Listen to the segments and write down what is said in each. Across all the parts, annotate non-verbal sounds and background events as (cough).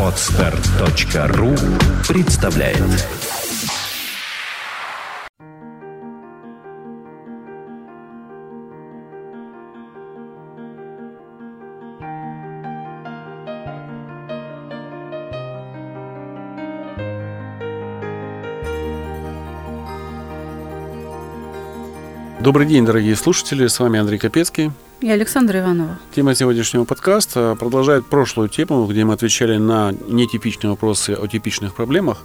Отстар.ру представляет Добрый день, дорогие слушатели, с вами Андрей Капецкий. И Александра Иванова. Тема сегодняшнего подкаста продолжает прошлую тему, где мы отвечали на нетипичные вопросы о типичных проблемах.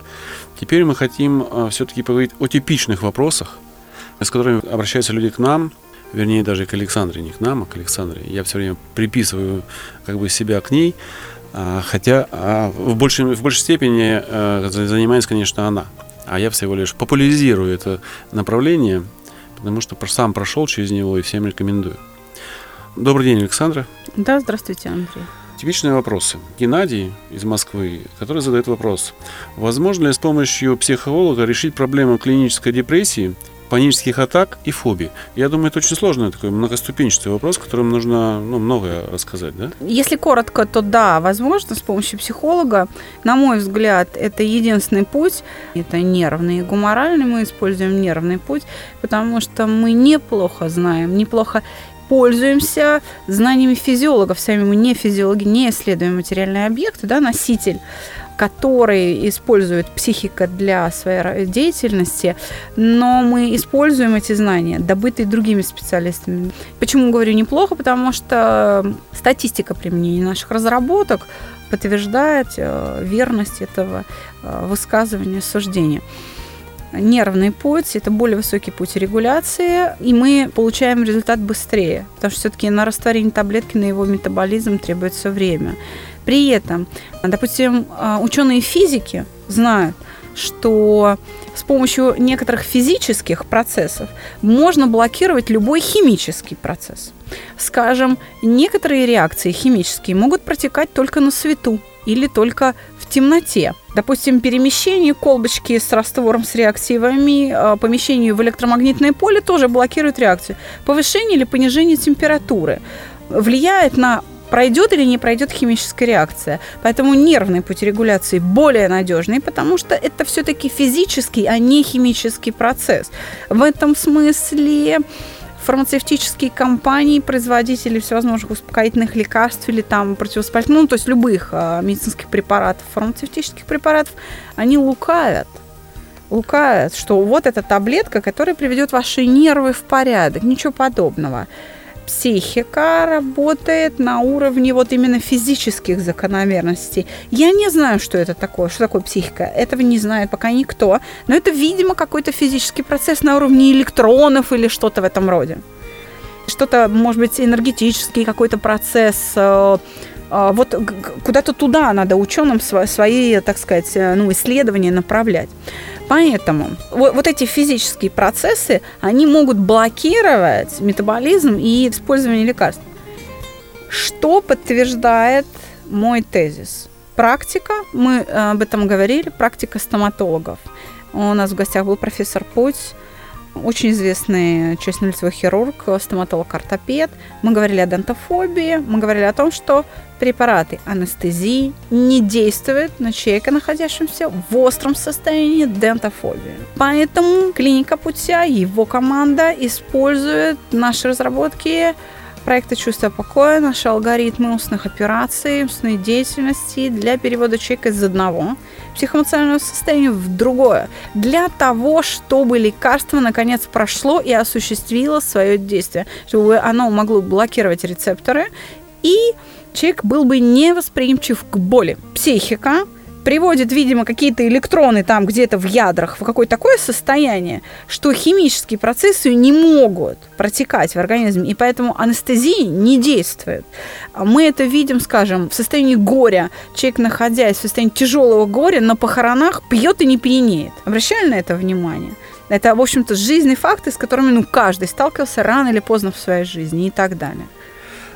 Теперь мы хотим а, все-таки поговорить о типичных вопросах, с которыми обращаются люди к нам, вернее даже к Александре, не к нам, а к Александре. Я все время приписываю как бы себя к ней, а, хотя а, в, большей, в большей степени занимается, конечно, она. А я всего лишь популяризирую это направление – потому что сам прошел через него и всем рекомендую. Добрый день, Александра. Да, здравствуйте, Андрей. Типичные вопросы. Геннадий из Москвы, который задает вопрос. Возможно ли с помощью психолога решить проблему клинической депрессии панических атак и фобий. Я думаю, это очень сложный такой многоступенчатый вопрос, которым нужно ну, многое рассказать, да? Если коротко, то да, возможно, с помощью психолога. На мой взгляд, это единственный путь. Это нервный и гуморальный. Мы используем нервный путь, потому что мы неплохо знаем, неплохо пользуемся знаниями физиологов. Сами мы не физиологи, не исследуем материальные объекты, да, носитель который использует психика для своей деятельности, но мы используем эти знания, добытые другими специалистами. Почему говорю неплохо? Потому что статистика применения наших разработок подтверждает э, верность этого э, высказывания, суждения нервный путь, это более высокий путь регуляции, и мы получаем результат быстрее, потому что все-таки на растворение таблетки, на его метаболизм требуется время. При этом, допустим, а, ученые физики знают, что с помощью некоторых физических процессов можно блокировать любой химический процесс. Скажем, некоторые реакции химические могут протекать только на свету или только темноте. Допустим, перемещение колбочки с раствором с реактивами, а, помещение в электромагнитное поле тоже блокирует реакцию. Повышение или понижение температуры влияет на пройдет или не пройдет химическая реакция. Поэтому нервный путь регуляции более надежный, потому что это все-таки физический, а не химический процесс. В этом смысле фармацевтические компании, производители всевозможных успокоительных лекарств или там противовоспалительных, ну, то есть любых э, медицинских препаратов, фармацевтических препаратов, они лукавят. Лукавят, что вот эта таблетка, которая приведет ваши нервы в порядок. Ничего подобного психика работает на уровне вот именно физических закономерностей. Я не знаю, что это такое, что такое психика. Этого не знает пока никто. Но это, видимо, какой-то физический процесс на уровне электронов или что-то в этом роде. Что-то, может быть, энергетический какой-то процесс, э, э, вот куда-то туда надо ученым свои, так сказать, э, ну, исследования направлять. Поэтому вот, вот эти физические процессы, они могут блокировать метаболизм и использование лекарств. Что подтверждает мой тезис? Практика, мы э, об этом говорили, практика стоматологов. У нас в гостях был профессор Путь, очень известный челюстно-лицевой хирург, стоматолог-ортопед. Мы говорили о дентофобии, мы говорили о том, что препараты анестезии не действуют на человека, находящегося в остром состоянии дентофобии. Поэтому клиника Путя, его команда использует наши разработки проекта «Чувство покоя», наши алгоритмы устных операций, устной деятельности для перевода человека из одного психоэмоционального состояния в другое, для того, чтобы лекарство наконец прошло и осуществило свое действие, чтобы оно могло блокировать рецепторы, и человек был бы невосприимчив к боли. Психика – приводит, видимо, какие-то электроны там где-то в ядрах в какое-то такое состояние, что химические процессы не могут протекать в организме, и поэтому анестезия не действует. Мы это видим, скажем, в состоянии горя. Человек, находясь в состоянии тяжелого горя, на похоронах пьет и не пьянеет. Обращали на это внимание? Это, в общем-то, жизненные факты, с которыми ну, каждый сталкивался рано или поздно в своей жизни и так далее.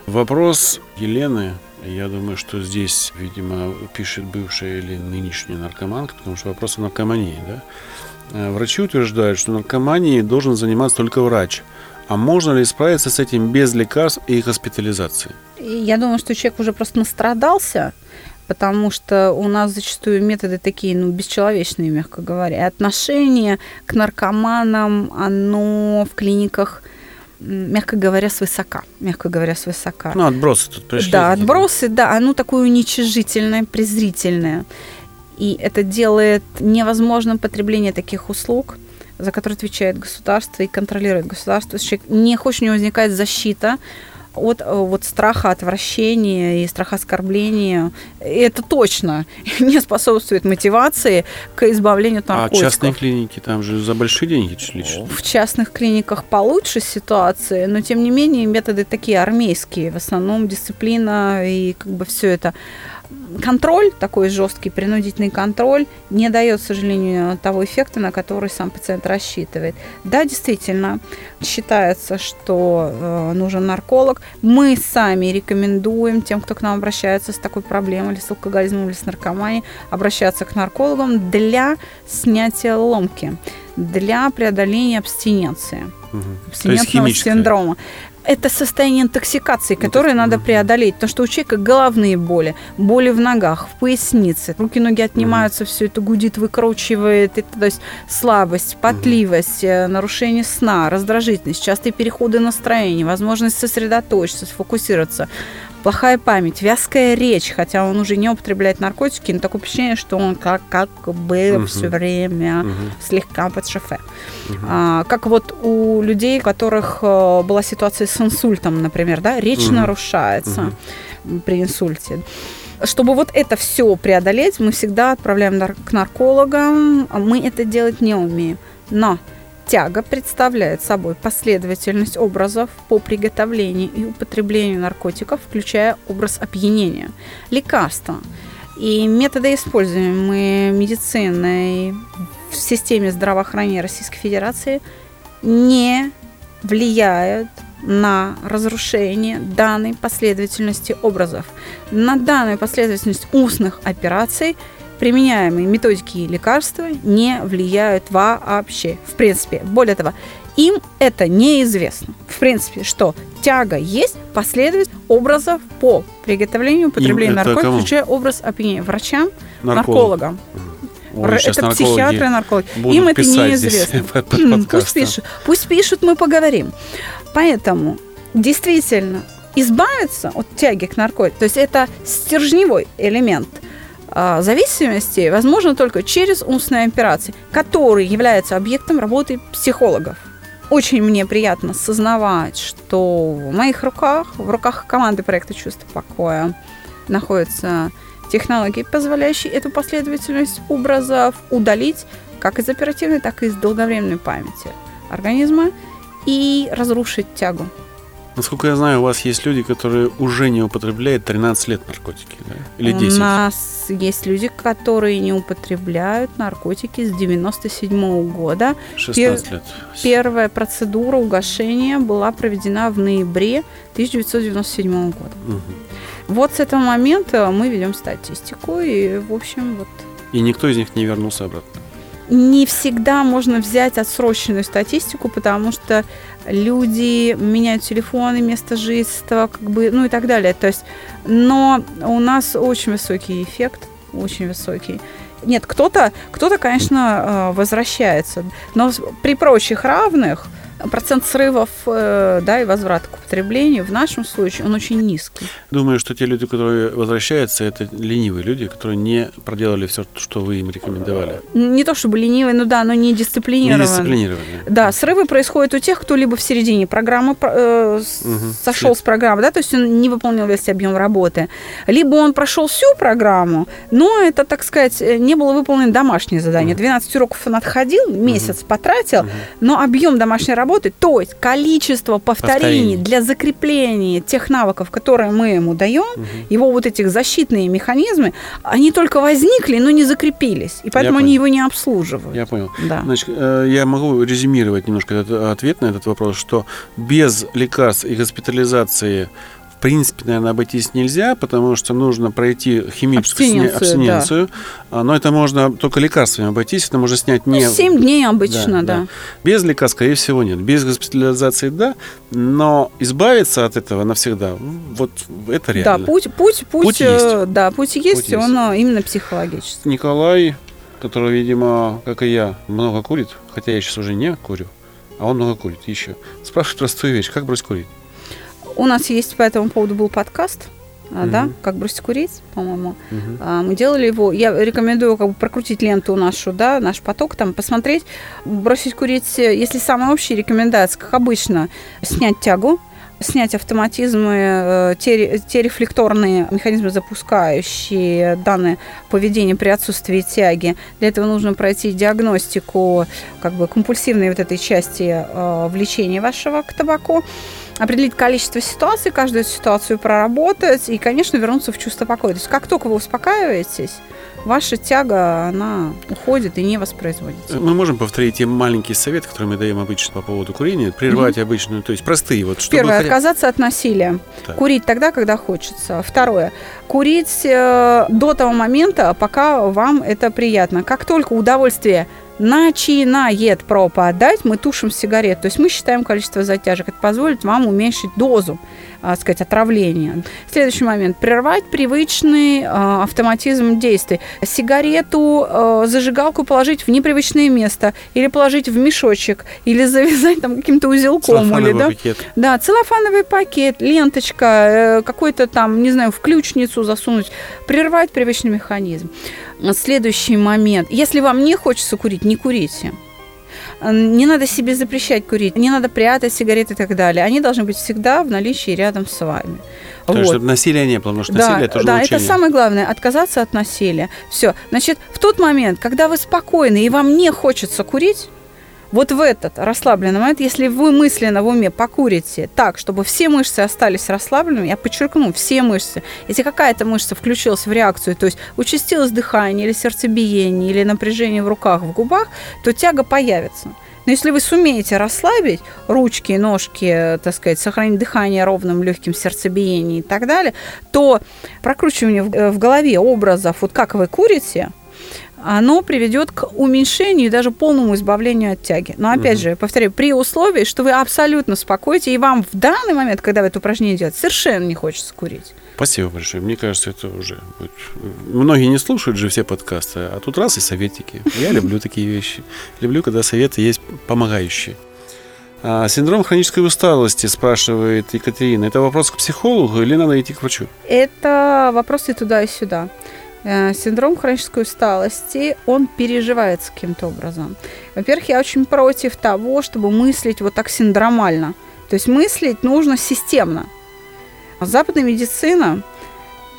Вопрос Елены я думаю, что здесь, видимо, пишет бывшая или нынешняя наркоманка, потому что вопрос о наркомании, да? Э, врачи утверждают, что наркоманией должен заниматься только врач. А можно ли справиться с этим без лекарств и госпитализации? Я думаю, что человек уже просто настрадался, потому что у нас зачастую методы такие, ну, бесчеловечные, мягко говоря. И отношение к наркоманам, оно в клиниках мягко говоря, свысока. Мягко говоря, свысока. Ну, отбросы тут пришли. Да, отбросы, да, оно такое уничижительное, презрительное. И это делает невозможным потребление таких услуг, за которые отвечает государство и контролирует государство. Не хочет, у него возникает защита, от э, вот страха отвращения и страха оскорбления. это точно (laughs) не способствует мотивации к избавлению от наркотиков. А частные клиники, там же за большие деньги лечат. В частных клиниках получше ситуация, но тем не менее методы такие армейские, в основном дисциплина и как бы все это контроль, такой жесткий принудительный контроль, не дает, к сожалению, того эффекта, на который сам пациент рассчитывает. Да, действительно, считается, что э, нужен нарколог. Мы сами рекомендуем тем, кто к нам обращается с такой проблемой, или с алкоголизмом, или с наркоманией, обращаться к наркологам для снятия ломки, для преодоления абстиненции, угу. абстинентного синдрома это состояние интоксикации, которое ну, надо преодолеть. Потому что у человека головные боли, боли в ногах, в пояснице, руки-ноги отнимаются, угу. все это гудит, выкручивает, это, то есть слабость, потливость, угу. нарушение сна, раздражительность, частые переходы настроения, возможность сосредоточиться, сфокусироваться плохая память, вязкая речь, хотя он уже не употребляет наркотики, но такое впечатление, что он как, как бы угу. все время угу. слегка под шофе. Угу. А, как вот у людей, у которых э, была ситуация с инсультом, например, да, речь угу. нарушается угу. при инсульте. Чтобы вот это все преодолеть, мы всегда отправляем к наркологам, мы это делать не умеем. Но Тяга представляет собой последовательность образов по приготовлению и употреблению наркотиков, включая образ опьянения, лекарства. И методы, используемые медициной в системе здравоохранения Российской Федерации, не влияют на разрушение данной последовательности образов, на данную последовательность устных операций – применяемые методики и лекарства не влияют вообще, в принципе. Более того, им это неизвестно. В принципе, что тяга есть последовательность образов по приготовлению, употреблению наркотиков, включая образ опьянения врачам, наркологам. Ой, это психиатры, наркологи. Им это неизвестно. (laughs) Пусть пишут. Пусть пишут, мы поговорим. Поэтому действительно избавиться от тяги к наркотикам, то есть это стержневой элемент – а, зависимости возможно только через умственные операции, которые являются объектом работы психологов. Очень мне приятно сознавать, что в моих руках, в руках команды проекта «Чувство покоя» находятся технологии, позволяющие эту последовательность образов удалить как из оперативной, так и из долговременной памяти организма и разрушить тягу Насколько я знаю, у вас есть люди, которые уже не употребляют 13 лет наркотики, да? Или 10? У нас есть люди, которые не употребляют наркотики с 97 -го года. 16 Пер- лет. Первая процедура угошения была проведена в ноябре 1997 года. Угу. Вот с этого момента мы ведем статистику, и, в общем, вот... И никто из них не вернулся обратно? Не всегда можно взять отсроченную статистику, потому что люди меняют телефоны, место жительства, как бы, ну и так далее. То есть, но у нас очень высокий эффект, очень высокий. Нет, кто-то, кто-то, конечно, э, возвращается, но при прочих равных процент срывов э, да, и возврата к употреблению в нашем случае, он очень низкий. Думаю, что те люди, которые возвращаются, это ленивые люди, которые не проделали все, что вы им рекомендовали. Не то чтобы ленивые, ну да, но не дисциплинированные. Не дисциплинированные. Да, срывы происходят у тех, кто либо в середине программы э, угу. сошел След. с программы, да, то есть он не выполнил весь объем работы, либо он прошел всю программу, но это, так сказать, не было выполнено домашнее задание. Угу. 12 уроков он отходил, месяц угу. потратил, угу. но объем домашней работы работы, то есть количество повторений, повторений. для закрепления тех навыков, которые мы ему даем, угу. его вот этих защитные механизмы, они только возникли, но не закрепились, и поэтому они его не обслуживают. Я понял. Да. Значит, э, я могу резюмировать немножко этот ответ на этот вопрос, что без лекарств и госпитализации принципе, наверное, обойтись нельзя, потому что нужно пройти химическую Абстиненцию, абстиненцию. А, Но это можно только лекарствами обойтись, это можно снять не... Ну, 7 дней обычно, да. Без лекарств, скорее всего, нет. Без госпитализации, да. Но избавиться от этого навсегда, вот это Да, реально. путь, путь, путь, Путь э, есть. да, путь есть, Путь он э, именно психологический. Николай, который, видимо, как и я, много курит, хотя я сейчас уже не курю, а он много курит еще. Спрашивает простую вещь, как бросить курить? У нас есть по этому поводу был подкаст, а, да, как бросить курить, по-моему. А, Мы делали его. Я рекомендую как бы прокрутить ленту нашу, да, наш поток, там посмотреть, бросить курить. э, Если самые общие рекомендации, как обычно, снять тягу, снять автоматизмы, э, те, те рефлекторные механизмы, запускающие данное поведение при отсутствии тяги. Для этого нужно пройти диагностику как бы компульсивной вот этой части э, влечения вашего к табаку определить количество ситуаций, каждую ситуацию проработать и, конечно, вернуться в чувство покоя. То есть как только вы успокаиваетесь, ваша тяга, она уходит и не воспроизводится. Мы можем повторить те маленькие советы, которые мы даем обычно по поводу курения, прервать обычную, то есть простые, вот чтобы Первое, отказаться от насилия. Так. Курить тогда, когда хочется. Второе, курить э, до того момента, пока вам это приятно. Как только удовольствие начинает пропадать, мы тушим сигарет. То есть мы считаем количество затяжек. Это позволит вам уменьшить дозу, а, сказать, отравления. Следующий момент. Прервать привычный э, автоматизм действий. Сигарету, э, зажигалку положить в непривычное место. Или положить в мешочек. Или завязать там каким-то узелком. Или, да, пакет. да, целлофановый пакет, ленточка, э, какой-то там, не знаю, в ключницу засунуть, прервать привычный механизм. Следующий момент. Если вам не хочется курить, не курите. Э, Не надо себе запрещать курить, не надо прятать сигареты и так далее. Они должны быть всегда в наличии рядом с вами. То есть, Вот. чтобы насилия не было, потому что Да, насилие тоже да, научение. это самое главное, отказаться от насилия. Все. Значит, в тот момент, когда вы спокойны и вам не хочется курить, вот в этот расслабленный момент, если вы мысленно в уме покурите так, чтобы все мышцы остались расслабленными, я подчеркну, все мышцы, если какая-то мышца включилась в реакцию, то есть участилось дыхание или сердцебиение, или напряжение в руках, в губах, то тяга появится. Но если вы сумеете расслабить ручки, ножки, так сказать, сохранить дыхание ровным, легким сердцебиением и так далее, то прокручивание э, в голове образов, вот как вы курите, оно приведет к уменьшению и даже полному избавлению от тяги. Но опять Мгм. же, повторяю, при условии, что вы абсолютно спокойтесь, и вам в данный момент, когда вы это упражнение делаете, совершенно не хочется курить. Спасибо большое. Мне кажется, это уже... Многие не слушают же все подкасты, а тут раз и советики. Я люблю такие вещи. Люблю, когда советы есть помогающие. А, синдром хронической усталости, спрашивает Екатерина. Это вопрос к психологу или надо идти к врачу? Это вопросы туда и сюда. Э, Синдром хронической усталости, он переживается каким-то образом. Во-первых, я очень против того, чтобы мыслить вот так синдромально. То есть мыслить нужно системно. Западная медицина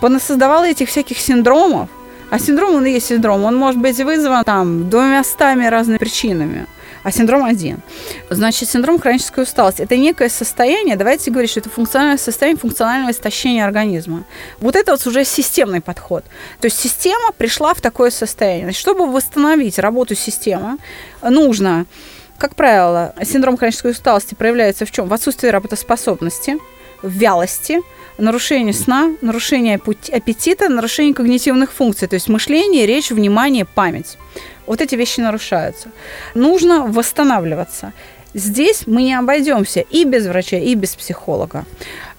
понасоздавала этих всяких синдромов, а синдром, он и есть синдром, он может быть вызван там двумя стами разными причинами, а синдром один. Значит, синдром хронической усталости – это некое состояние, давайте говорить, что это функциональное состояние функционального истощения организма. Вот это вот уже системный подход. То есть система пришла в такое состояние. Значит, чтобы восстановить работу системы, нужно как правило, синдром хронической усталости проявляется в чем? В отсутствии работоспособности, вялости, нарушении сна, нарушении аппет- аппетита, нарушении когнитивных функций, то есть мышление, речь, внимание, память. Вот эти вещи нарушаются. Нужно восстанавливаться. Здесь мы не обойдемся и без врача, и без психолога.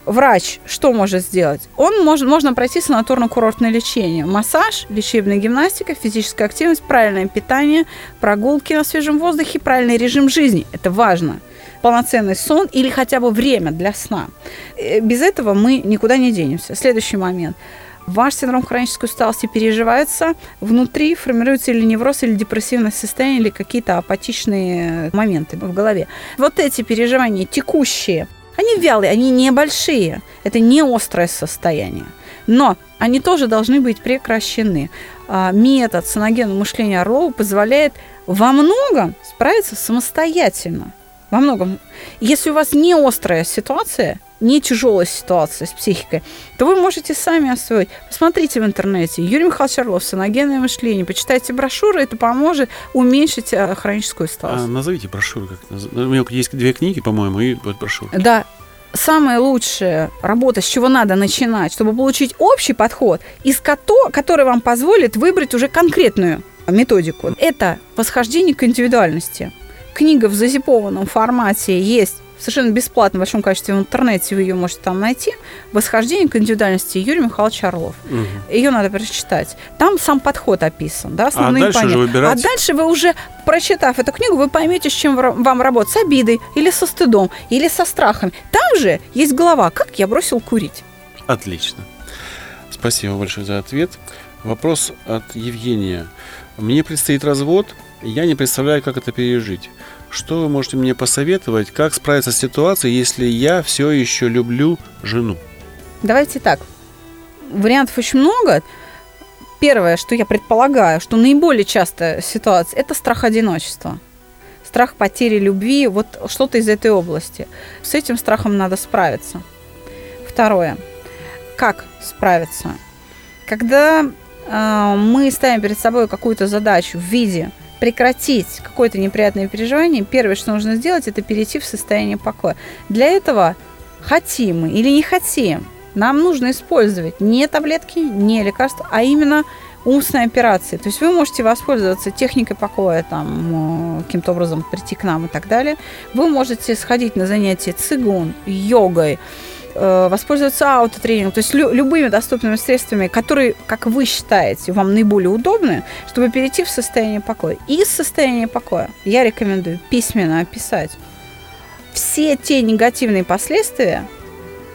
Врач что может сделать? Он может, можно пройти санаторно-курортное лечение. Массаж, лечебная гимнастика, физическая активность, правильное питание, прогулки на свежем воздухе, правильный режим жизни. Это важно. Полноценный сон или хотя бы время для сна. Э, Без этого мы никуда не денемся. Следующий момент. Ваш синдром хронической усталости переживается, внутри формируется или невроз, или депрессивное состояние, или какие-то апатичные моменты в голове. Вот эти переживания текущие, они вялые, они небольшие. Это не острое состояние. Но они тоже должны быть прекращены. А, Метод саногенного мышления Орлова позволяет во многом справиться самостоятельно. Во многом. Если у вас не острая ситуация, не тяжелая ситуация с психикой, то вы можете сами освоить. Посмотрите в интернете. Юрий Михайлович Орлов, саногенное мышление. Почитайте брошюры, это поможет уменьшить э, хроническую усталость. А, назовите брошюру. Как, у меня есть две книги, по-моему, и вот брошюра. Да, самая лучшая работа, с чего надо начинать, чтобы получить общий подход, из кото, который вам позволит выбрать уже конкретную методику. Это восхождение к индивидуальности. Книга в зазипованном формате есть совершенно бесплатно в большом качестве в интернете, вы ее можете там найти. «Восхождение к индивидуальности» Юрий Михайлович Орлов. Угу. Ее надо прочитать. Там сам подход описан, да, основные а дальше Уже выбирать... А дальше вы уже, прочитав эту книгу, вы поймете, с чем вам работать. С обидой, или со стыдом, или со страхами. Там же есть глава «Как я бросил курить». Отлично. Спасибо большое за ответ. Вопрос от Евгения. Мне предстоит развод, я не представляю, как это пережить. Что вы можете мне посоветовать, как справиться с ситуацией, если я все еще люблю жену? Давайте так. Вариантов очень много. Первое, что я предполагаю, что наиболее частая ситуация – это страх одиночества. Страх потери любви, вот что-то из этой области. С этим страхом надо справиться. Второе. Как справиться? Когда э, мы ставим перед собой какую-то задачу в виде – прекратить какое-то неприятное переживание, первое, что нужно сделать, это перейти в состояние покоя. Для этого хотим мы или не хотим, нам нужно использовать не таблетки, не лекарства, а именно умственные операции. То есть вы можете воспользоваться техникой покоя, там, каким-то образом прийти к нам и так далее. Вы можете сходить на занятия цигун, йогой, Э, воспользоваться аутотренингом, то есть лю- любыми доступными средствами, которые, как вы считаете, вам наиболее удобны, чтобы перейти в состояние покоя. И из состояния покоя я рекомендую письменно описать все те негативные последствия,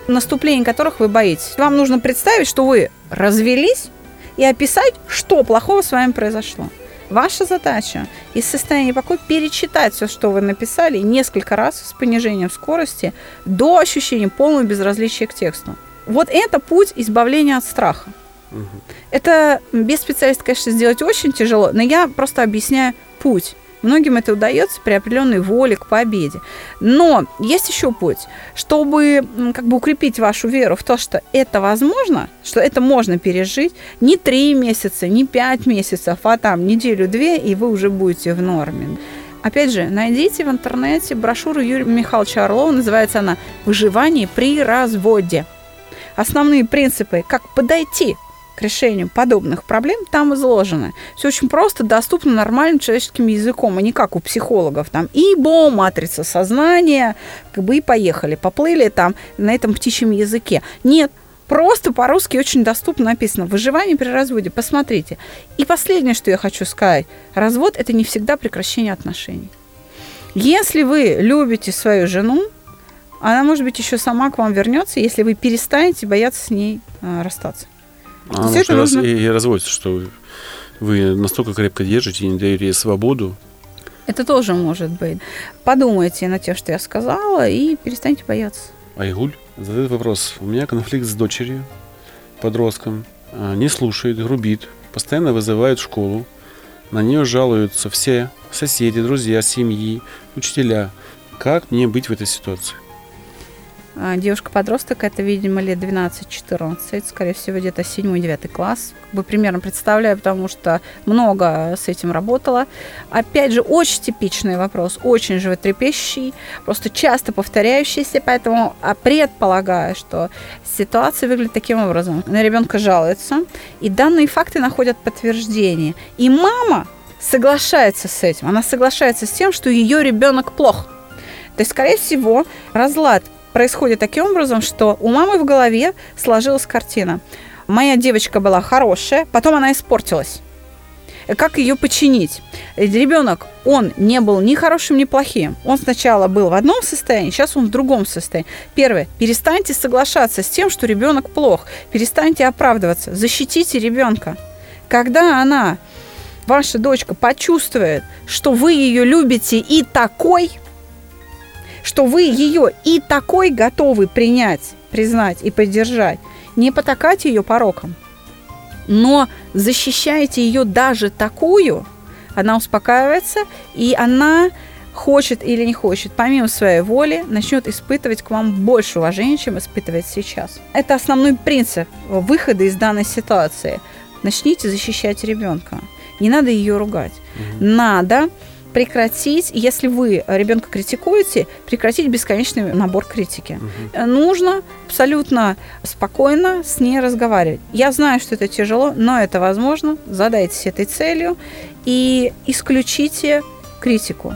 наступления которых вы боитесь. Вам нужно представить, что вы развелись и описать, что плохого с вами произошло. Ваша задача из состояния покоя перечитать все, что вы написали, несколько раз с понижением скорости до ощущения полного безразличия к тексту. Вот это путь избавления от страха. Угу. Это без специалиста, конечно, сделать очень тяжело, но я просто объясняю путь. Многим это удается при определенной воле к победе. Но есть еще путь, чтобы как бы укрепить вашу веру в то, что это возможно, что это можно пережить не три месяца, не пять месяцев, а там неделю-две, и вы уже будете в норме. Опять же, найдите в интернете брошюру Юрия Михайловича Орлова, называется она «Выживание при разводе». Основные принципы, как подойти к решению подобных проблем там изложено. Все очень просто, доступно нормальным человеческим языком, а не как у психологов. Там ибо, матрица сознания, как бы и поехали, поплыли там на этом птичьем языке. Нет, Просто по-русски очень доступно написано «Выживание при разводе». Посмотрите. И последнее, что я хочу сказать. Развод – это не всегда прекращение отношений. Если вы любите свою жену, она, может быть, еще сама к вам вернется, если вы перестанете бояться с ней э, расстаться. А может, нужно... и, разводится, что вы, настолько крепко держите и не даете ей свободу. Это тоже может быть. Подумайте на тем, что я сказала, и перестаньте бояться. Айгуль задает вопрос. У меня конфликт с дочерью, подростком. А, не слушает, грубит, постоянно вызывает в школу. На нее жалуются все соседи, друзья, семьи, учителя. Как мне быть в этой ситуации? А, девушка-подросток, это, видимо, лет 12-14, скорее всего, где-то 7-9 класс. Как бы примерно представляю, потому что много с этим работала. Опять же, очень типичный вопрос, очень животрепещущий, просто часто повторяющийся, поэтому а, предполагаю, что ситуация выглядит таким образом. На ребенка жалуется, и данные факты находят подтверждение. И мама соглашается с этим. Она соглашается с тем, что ее ребенок плох. То есть, скорее всего, разлад происходит таким образом, что у мамы в голове сложилась картина. Моя девочка была хорошая, потом она испортилась. Как ее починить? Ребенок, он не был ни хорошим, ни плохим. Он сначала был в одном состоянии, сейчас он в другом состоянии. Первое, перестаньте соглашаться с тем, что ребенок плох. Перестаньте оправдываться. Защитите ребенка. Когда она, ваша дочка, почувствует, что вы ее любите и такой – что вы ее и такой готовы принять, признать и поддержать, не потакать ее пороком, но защищаете ее даже такую, она успокаивается, и она хочет или не хочет, помимо своей воли, начнет испытывать к вам больше уважения, чем испытывает сейчас. Это основной принцип выхода из данной ситуации. Начните защищать ребенка. Не надо ее ругать. Угу. Надо прекратить, если вы ребенка критикуете, прекратить бесконечный набор критики. Угу. Нужно абсолютно спокойно с ней разговаривать. Я знаю, что это тяжело, но это возможно. Задайтесь этой целью и исключите критику.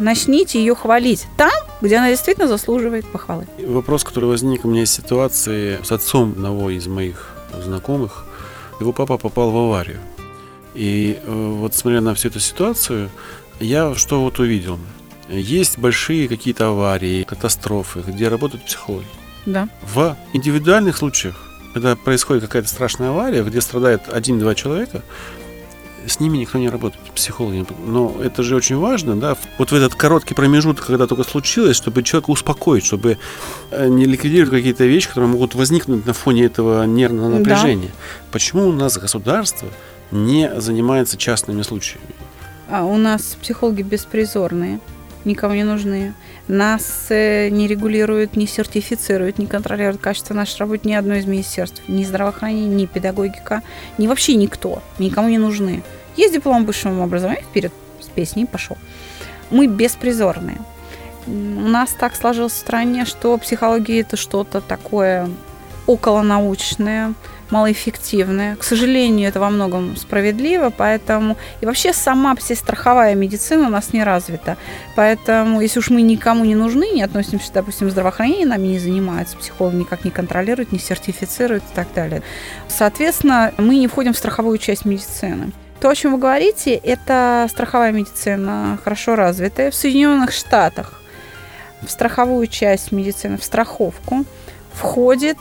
Начните ее хвалить там, где она действительно заслуживает похвалы. Вопрос, который возник у меня из ситуации с отцом одного из моих знакомых. Его папа попал в аварию. И э, вот смотря на всю эту ситуацию, я что вот увидел? Есть большие какие-то аварии, катастрофы, где работают психологи. Да. В индивидуальных случаях, когда происходит какая-то страшная авария, где страдает один-два человека, с ними никто не работает, психологи. Но это же очень важно, да, вот в этот короткий промежуток, когда только случилось, чтобы человека успокоить, чтобы э, не ликвидировать какие-то вещи, которые могут возникнуть на фоне этого нервного напряжения. Да. Почему у нас государство не занимается частными случаями? А у нас психологи беспризорные, никому не нужны. Нас э, не регулируют, не сертифицируют, не контролируют качество нашей работы ни одно из министерств. Ни здравоохранение, ни педагогика, ни вообще никто. Никому не нужны. Есть диплом высшего образования, вперед с песней пошел. Мы беспризорные. У нас так сложилось в стране, что психология это что-то такое околонаучное, малоэффективные. К сожалению, это во многом справедливо, поэтому и вообще сама все страховая медицина у нас не развита. Поэтому, если уж мы никому не нужны, не относимся, допустим, здравоохранение нами не занимается, психолог никак не контролирует, не сертифицирует и так далее. Соответственно, мы не входим в страховую часть медицины. То, о чем вы говорите, это страховая медицина хорошо развитая. В Соединенных Штатах в страховую часть медицины, в страховку входит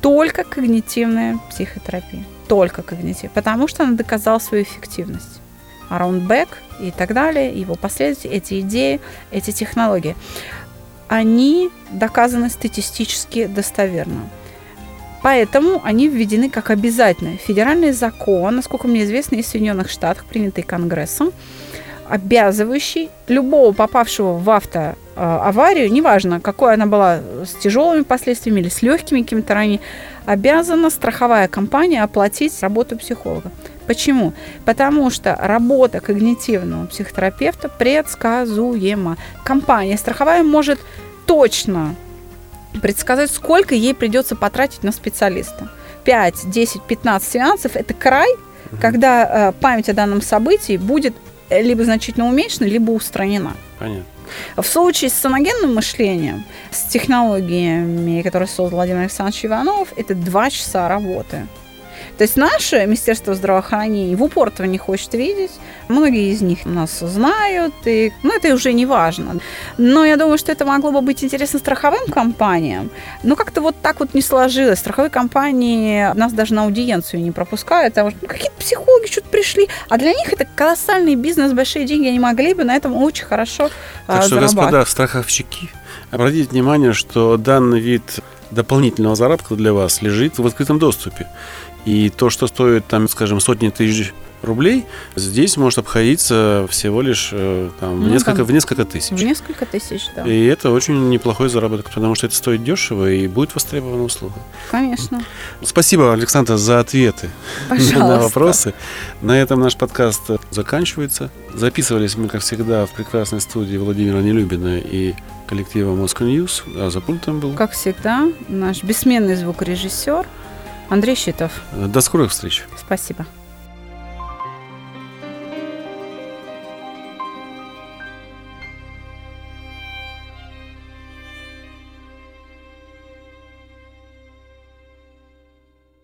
только когнитивная психотерапия. Только когнитив. Потому что она доказала свою эффективность. Арон Бек и так далее, его последователи, эти идеи, эти технологии, они доказаны статистически достоверно. Поэтому они введены как обязательный федеральный закон, насколько мне известно, из Соединенных Штатов, принятый Конгрессом, обязывающий любого попавшего в автоаварию, неважно, какой она была, с тяжелыми последствиями или с легкими какими-то ранее, обязана страховая компания оплатить работу психолога. Почему? Потому что работа когнитивного психотерапевта предсказуема. Компания страховая может точно предсказать, сколько ей придется потратить на специалиста. 5, 10, 15 сеансов – это край, когда э, память о данном событии будет либо значительно уменьшена, либо устранена. Понятно. В случае с саногенным мышлением, с технологиями, которые создал Владимир Александрович Иванов, это два часа работы. То есть наше Министерство здравоохранения в упор этого не хочет видеть. Многие из них нас знают, и, ну, это уже не важно. Но я думаю, что это могло бы быть интересно страховым компаниям. Но как-то вот так вот не сложилось. Страховые компании нас даже на аудиенцию не пропускают. Потому что ну, какие-то психологи что-то пришли. А для них это колоссальный бизнес, большие деньги. Они могли бы на этом очень хорошо Так что, господа страховщики, обратите внимание, что данный вид дополнительного заработка для вас лежит в открытом доступе. И то, что стоит, там, скажем, сотни тысяч рублей, здесь может обходиться всего лишь э, там, ну, в, несколько, там, в несколько тысяч. В несколько тысяч, да. И это очень неплохой заработок, потому что это стоит дешево и будет востребована услуга. Конечно. Спасибо, Александр, за ответы (laughs) Пожалуйста. на вопросы. На этом наш подкаст заканчивается. Записывались мы, как всегда, в прекрасной студии Владимира Нелюбина и коллектива Moscow News, а за пультом был... Как всегда, наш бессменный звукорежиссер Андрей Щитов. До скорых встреч. Спасибо.